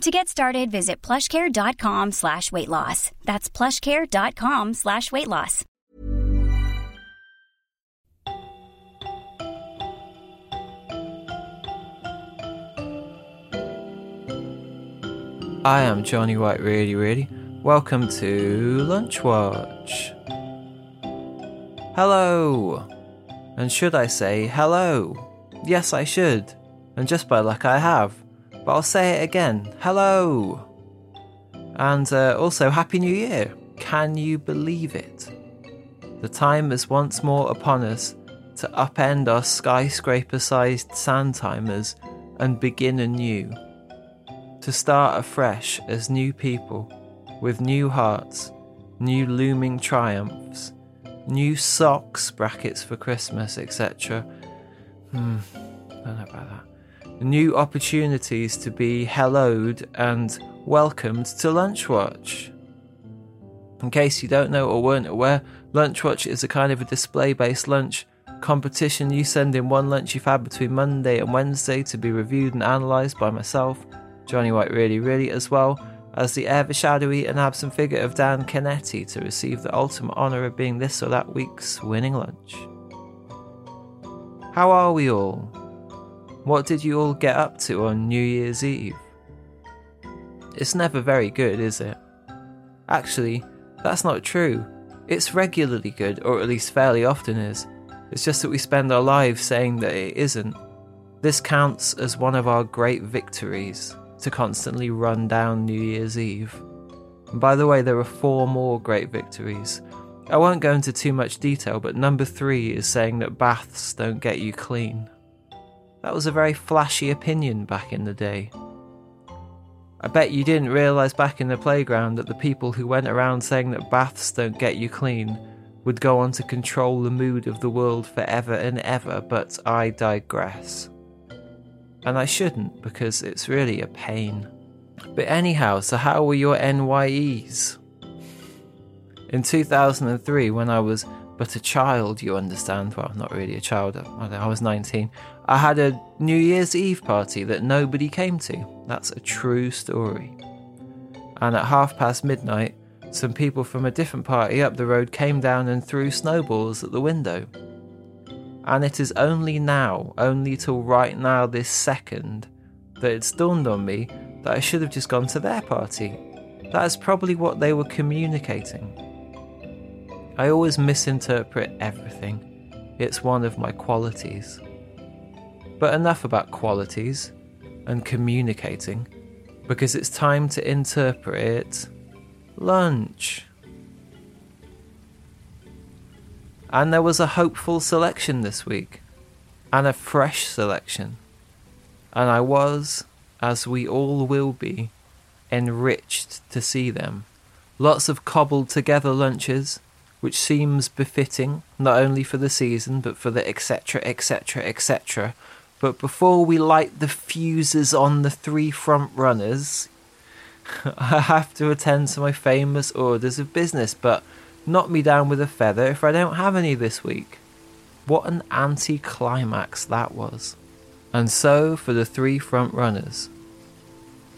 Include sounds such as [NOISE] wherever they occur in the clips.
To get started, visit plushcare.com slash weight loss. That's plushcare.com slash weight loss. I am Johnny White, really, really. Welcome to Lunch Watch. Hello! And should I say hello? Yes, I should. And just by luck, I have. But I'll say it again hello! And uh, also, Happy New Year! Can you believe it? The time is once more upon us to upend our skyscraper sized sand timers and begin anew to start afresh as new people, with new hearts, new looming triumphs, new socks, brackets for Christmas, etc. Hmm, I don't know about that. New opportunities to be helloed and welcomed to Lunchwatch. In case you don't know or weren't aware, Lunchwatch is a kind of a display based lunch competition. You send in one lunch you've had between Monday and Wednesday to be reviewed and analysed by myself Johnny White really, really, as well as the ever shadowy and absent figure of Dan Canetti to receive the ultimate honour of being this or that week's winning lunch. How are we all? What did you all get up to on New Year's Eve? It's never very good, is it? Actually, that's not true. It's regularly good, or at least fairly often is. It's just that we spend our lives saying that it isn't. This counts as one of our great victories to constantly run down New Year's Eve. And by the way, there are four more great victories. I won't go into too much detail, but number three is saying that baths don't get you clean. That was a very flashy opinion back in the day. I bet you didn't realise back in the playground that the people who went around saying that baths don't get you clean would go on to control the mood of the world forever and ever, but I digress and I shouldn't because it's really a pain. But anyhow, so how were your NYEs? In 2003, when I was but a child, you understand, well, not really a child, I was 19, I had a New Year's Eve party that nobody came to. That's a true story. And at half past midnight, some people from a different party up the road came down and threw snowballs at the window. And it is only now, only till right now, this second, that it's dawned on me that I should have just gone to their party. That is probably what they were communicating. I always misinterpret everything. It's one of my qualities. But enough about qualities and communicating, because it's time to interpret lunch. And there was a hopeful selection this week, and a fresh selection. And I was, as we all will be, enriched to see them. Lots of cobbled together lunches, which seems befitting not only for the season but for the etc. etc. etc. But before we light the fuses on the three front runners, [LAUGHS] I have to attend to my famous orders of business. But knock me down with a feather if I don't have any this week. What an anticlimax that was. And so for the three front runners.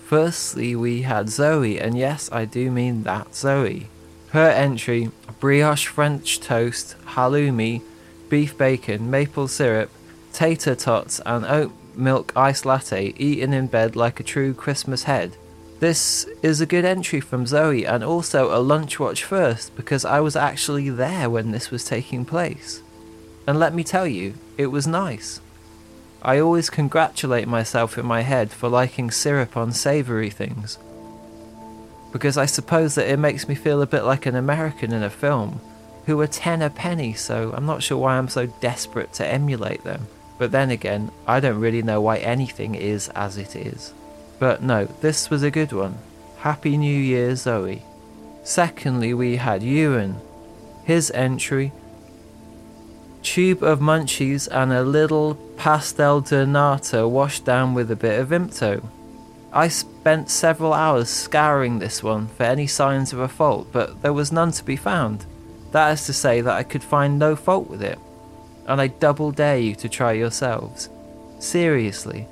Firstly, we had Zoe, and yes, I do mean that Zoe. Her entry brioche French toast, halloumi, beef bacon, maple syrup, tater tots, and oat milk ice latte eaten in bed like a true Christmas head. This is a good entry from Zoe and also a lunch watch first because I was actually there when this was taking place. And let me tell you, it was nice. I always congratulate myself in my head for liking syrup on savoury things. Because I suppose that it makes me feel a bit like an American in a film, who are ten a penny, so I'm not sure why I'm so desperate to emulate them. But then again, I don't really know why anything is as it is. But no, this was a good one. Happy New Year, Zoe. Secondly, we had Ewan. His entry tube of munchies and a little pastel de nata washed down with a bit of Vimto. I spent several hours scouring this one for any signs of a fault, but there was none to be found. That is to say that I could find no fault with it, and I double dare you to try yourselves. Seriously,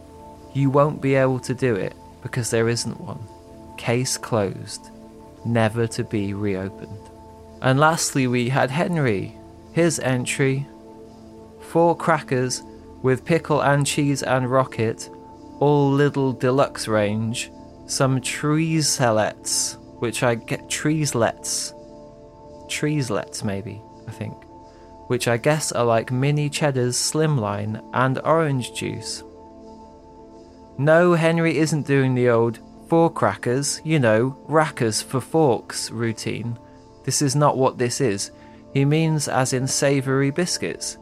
you won't be able to do it because there isn't one. Case closed, never to be reopened. And lastly, we had Henry. His entry four crackers with pickle and cheese and rocket, all little deluxe range, some treeslets, which I get treeslets, treeslets maybe, I think, which I guess are like mini cheddars slimline and orange juice. No, Henry isn't doing the old four crackers, you know, rackers for forks routine. This is not what this is. He means as in savoury biscuits.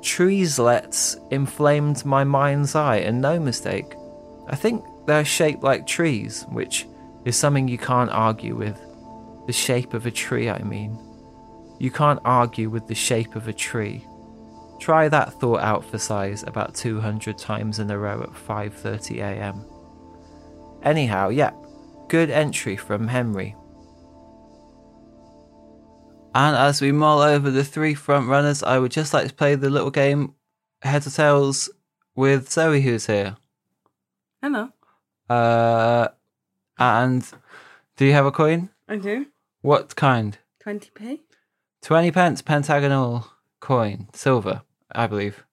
Treeslets inflamed my mind's eye, and no mistake. I think they're shaped like trees, which is something you can't argue with. The shape of a tree, I mean. You can't argue with the shape of a tree. Try that thought out for size about 200 times in a row at 5:30 a.m. Anyhow, yeah, good entry from Henry. And as we mull over the three front runners, I would just like to play the little game Heads or Tails with Zoe, who's here. Hello. Uh, and do you have a coin? I do. What kind? 20p. 20 pence pentagonal coin, silver, I believe.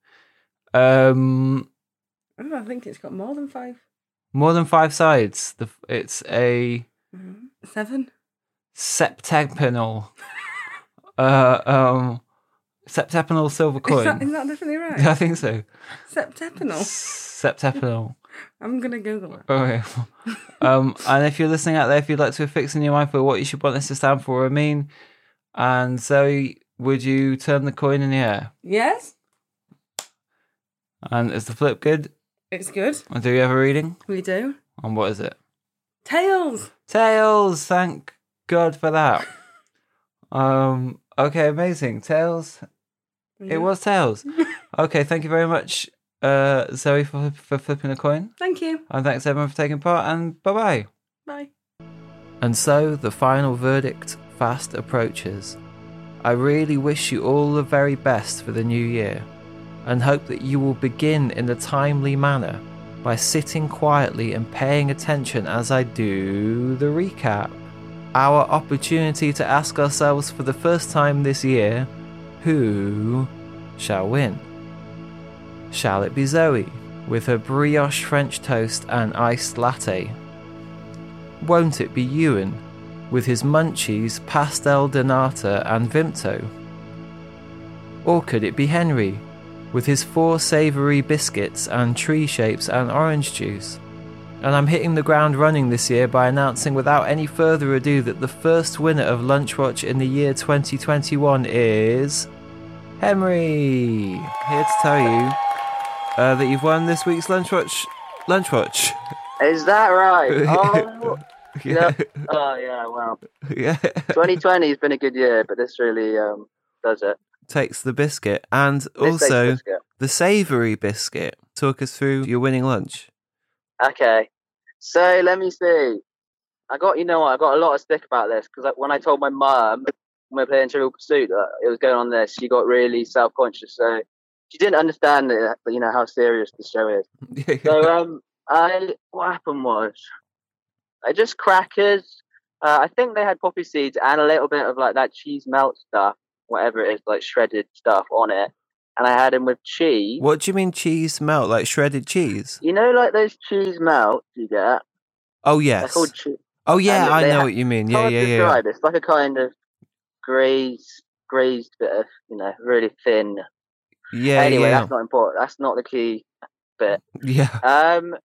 Um, Oh, I think it's got more than five. more than five sides. The, it's a Seven. Septagonal. [LAUGHS] uh, um, septennial silver Is coin. that, is that definitely right? [LAUGHS] I think so. Septagonal. Septagonal. [LAUGHS] I'm going to Google it. Okay. um, and if you're listening out there, if you'd like to fix in your mind for what you should want this to stand for or mean, and Zoe, would you turn the coin in the air? Yes, And is the flip good? it's good. And do you have a reading? We do. And what is it? Tails. Tails. Thank God for that. [LAUGHS] um. Okay. Amazing. Tails. Yeah. It was tails. [LAUGHS] okay. Thank you very much, uh, Zoe, for for flipping a coin, Thank you. and thanks everyone for taking part. And bye bye. Bye. And so the final verdict fast approaches. I really wish you all the very best for the new year, and hope that you will begin in a timely manner by sitting quietly and paying attention as I do the recap. Our opportunity to ask ourselves for the first time this year who shall win? Shall it be Zoe with her brioche French toast and iced latte? Won't it be Ewan with his munchies, pastel de nata, and Vimto? Or could it be Henry with his four savoury biscuits and tree shapes and orange juice? And I'm hitting the ground running this year by announcing without any further ado that the first winner of Lunchwatch in the year 2021 is. Henry! Here to tell you uh, that you've won this week's Lunchwatch. Lunchwatch. Is that right? [LAUGHS] Oh, yeah. [LAUGHS] oh yeah. Well, yeah. 2020 has been a good year, but this really um does it. Takes the biscuit. And This also biscuit. the savoury biscuit. Talk us through your winning lunch. Okay, so let me see. I got you know what I got a lot of stick about this because when I told my mum when we were playing Trivial Pursuit that it was going on this, she got really self conscious. So she didn't understand it, you know how serious the show is. [LAUGHS] So um, I what happened was just crackers. Uh, I think they had poppy seeds and a little bit of like that cheese melt stuff, whatever it is, like shredded stuff on it. And I had them with cheese. what do you mean cheese melt? Like shredded cheese? You know, like those cheese melts you get. Oh, yes. cheese. Oh, yeah, I know ha- what you mean. Yeah, hard yeah, yeah. It's like a kind of grazed, grazed bit of, you know, really thin. Yeah, anyway, yeah. that's not important. That's not the key bit. Yeah. Um,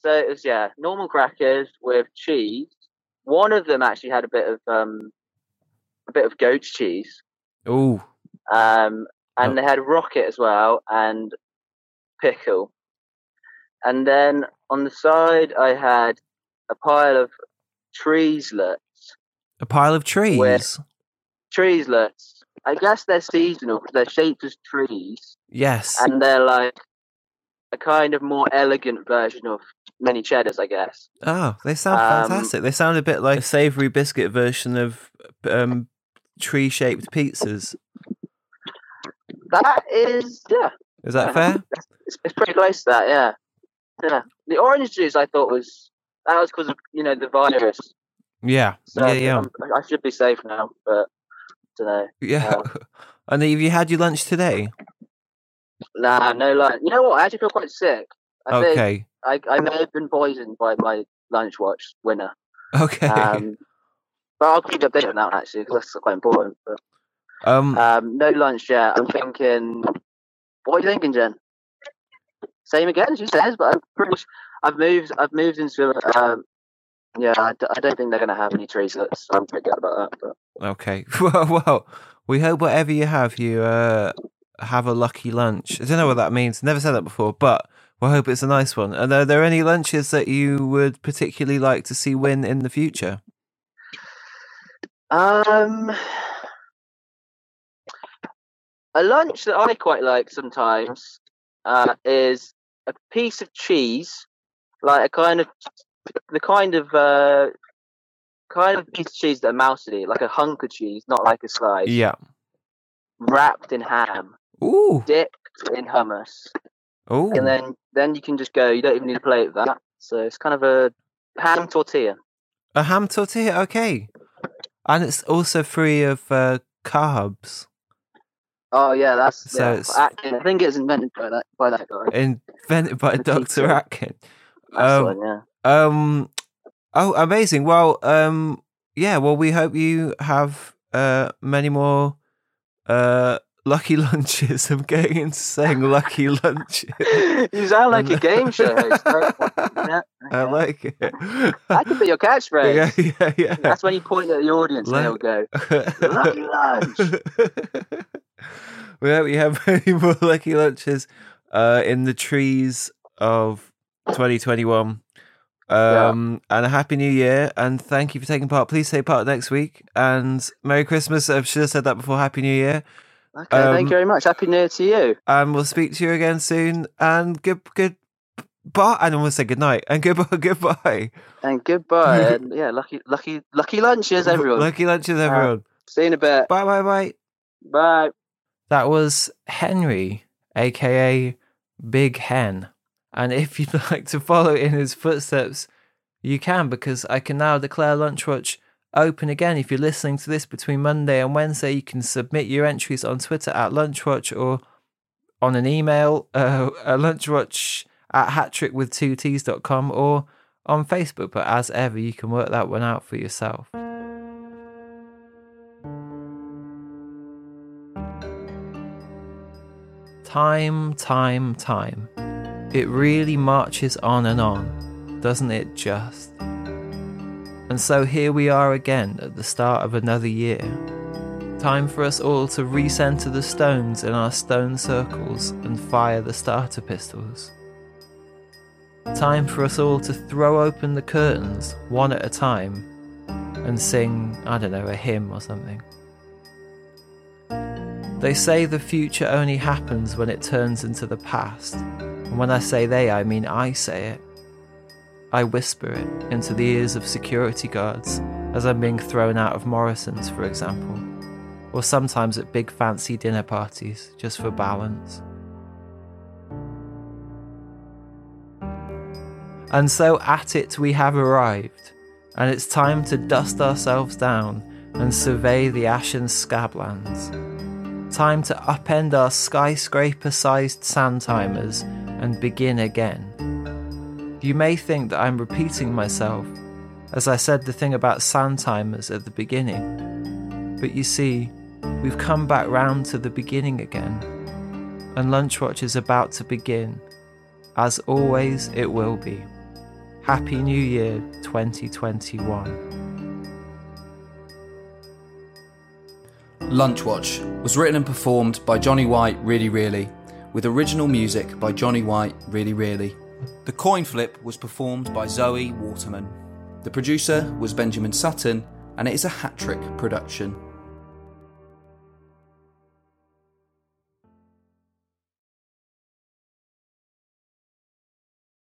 so it was yeah, normal crackers with cheese. One of them actually had a bit of um, a bit of goat's cheese. Oh, Um, and Oh. they had rocket as well and pickle. And then on the side, I had a pile of treeslets. a pile of trees. Treeslets. I guess they're seasonal because they're shaped as trees, Yes. and they're like a kind of more elegant version of mini cheddars, I guess. Oh, they sound Um, fantastic. They sound a bit like a savory biscuit version of um, tree shaped pizzas. That is, yeah, Is that Yeah. fair? it's, it's pretty close to that. Yeah, yeah. The orange juice I thought was that was because of you know the virus. Yeah. So yeah, yeah. I'm- I should be safe now, but don't know. Yeah. [LAUGHS] and have you had your lunch today? Nah, no lunch. You know what? I actually feel quite sick. I Okay. I, I may have been poisoned by my lunch watch winner. Okay. Um, [LAUGHS] but I'll keep you updated on that actually because that's quite important. But um, um, no lunch yet. I'm thinking. What are you thinking, Jen? Same again, she says, but I'm pretty. Sure, I've moved. I've moved into. Um, yeah, I, d- I don't think they're going to have any trees. So I'm pretty good about that. But okay. [LAUGHS] well, well, we hope whatever you have, you uh, have a lucky lunch. I don't know what that means. Never said that before, but we hope it's a nice one. And are there any lunches that you would particularly like to see win in the future? Um, a lunch that I quite like sometimes uh, is a piece of cheese, like a kind of the kind of uh, kind of piece of cheese that a mouse would eat, like a hunk of cheese, not like a slice, Yeah. wrapped in ham, Ooh. dipped in hummus, Ooh. and then then you can just go. You don't even need a plate of that. So it's kind of a ham tortilla. A ham tortilla, okay. And it's also free of uh, carbs. Oh yeah, that's So yeah. it's- Atkin. I think it's invented by that by that guy. Invented by Dr. teacher. Atkin. Um, one, yeah. Um. Oh, amazing. Well, um. Yeah. Well, we hope you have uh many more uh lucky lunches. I'm getting into saying lucky [LAUGHS] lunches. you sound like a game show host. [LAUGHS] yeah, I like it. that could be your catchphrase. [LAUGHS] Yeah, yeah, yeah. That's when you point at the audience and they'll go, Lucky lunch. Well, we have many more lucky lunches uh, in the trees of 2021. Um, and a happy new year. And thank you for taking part. Please take part next week. And Merry Christmas. I should have said that before. Happy New Year. Okay, thank Um, you very much. Happy New Year to you. And we'll speak to you again soon. And good, good. Bye. And I we'll say good night. And [LAUGHS] goodbye. Goodbye. And goodbye. [LAUGHS] and yeah, lucky lucky lucky lunches, everyone. Lucky lunches, everyone. See you in a bit. Bye, bye, bye. Bye. That was Henry, aka Big Hen. And if you'd [LAUGHS] like to follow in his footsteps, you can because I can now declare Lunch Lunchwatch open again. If you're listening to this between Monday and Wednesday, you can submit your entries on Twitter at Lunchwatch or on an email, uh, [LAUGHS] at lunchwatch at hattrickwith2ts.com or on Facebook. But as ever, you can work that one out for yourself. Time, time, time. It really marches on and on, doesn't it just? And so here we are again at the start of another year. Time for us all to recenter the stones in our stone circles and fire the starter pistols. Time for us all to throw open the curtains one at a time and sing, I don't know, a hymn or something. They say the future only happens when it turns into the past. And when I say they, I mean I say it. I whisper it into the ears of security guards as I'm being thrown out of Morrison's, for example, or sometimes at big fancy dinner parties just for balance. And so at it we have arrived, and it's time to dust ourselves down and survey the ashen scablands. Time to upend our skyscraper sized sand timers and begin again. You may think that I'm repeating myself, as I said the thing about sand timers at the beginning. But you see, we've come back round to the beginning again, and Lunchwatch is about to begin. As always, it will be. Happy New Year 2021. Lunchwatch was written and performed by Johnny White Really Really, with original music by Johnny White Really Really. The coin flip was performed by Zoe Waterman. The producer was Benjamin Sutton, and it is a hat trick production.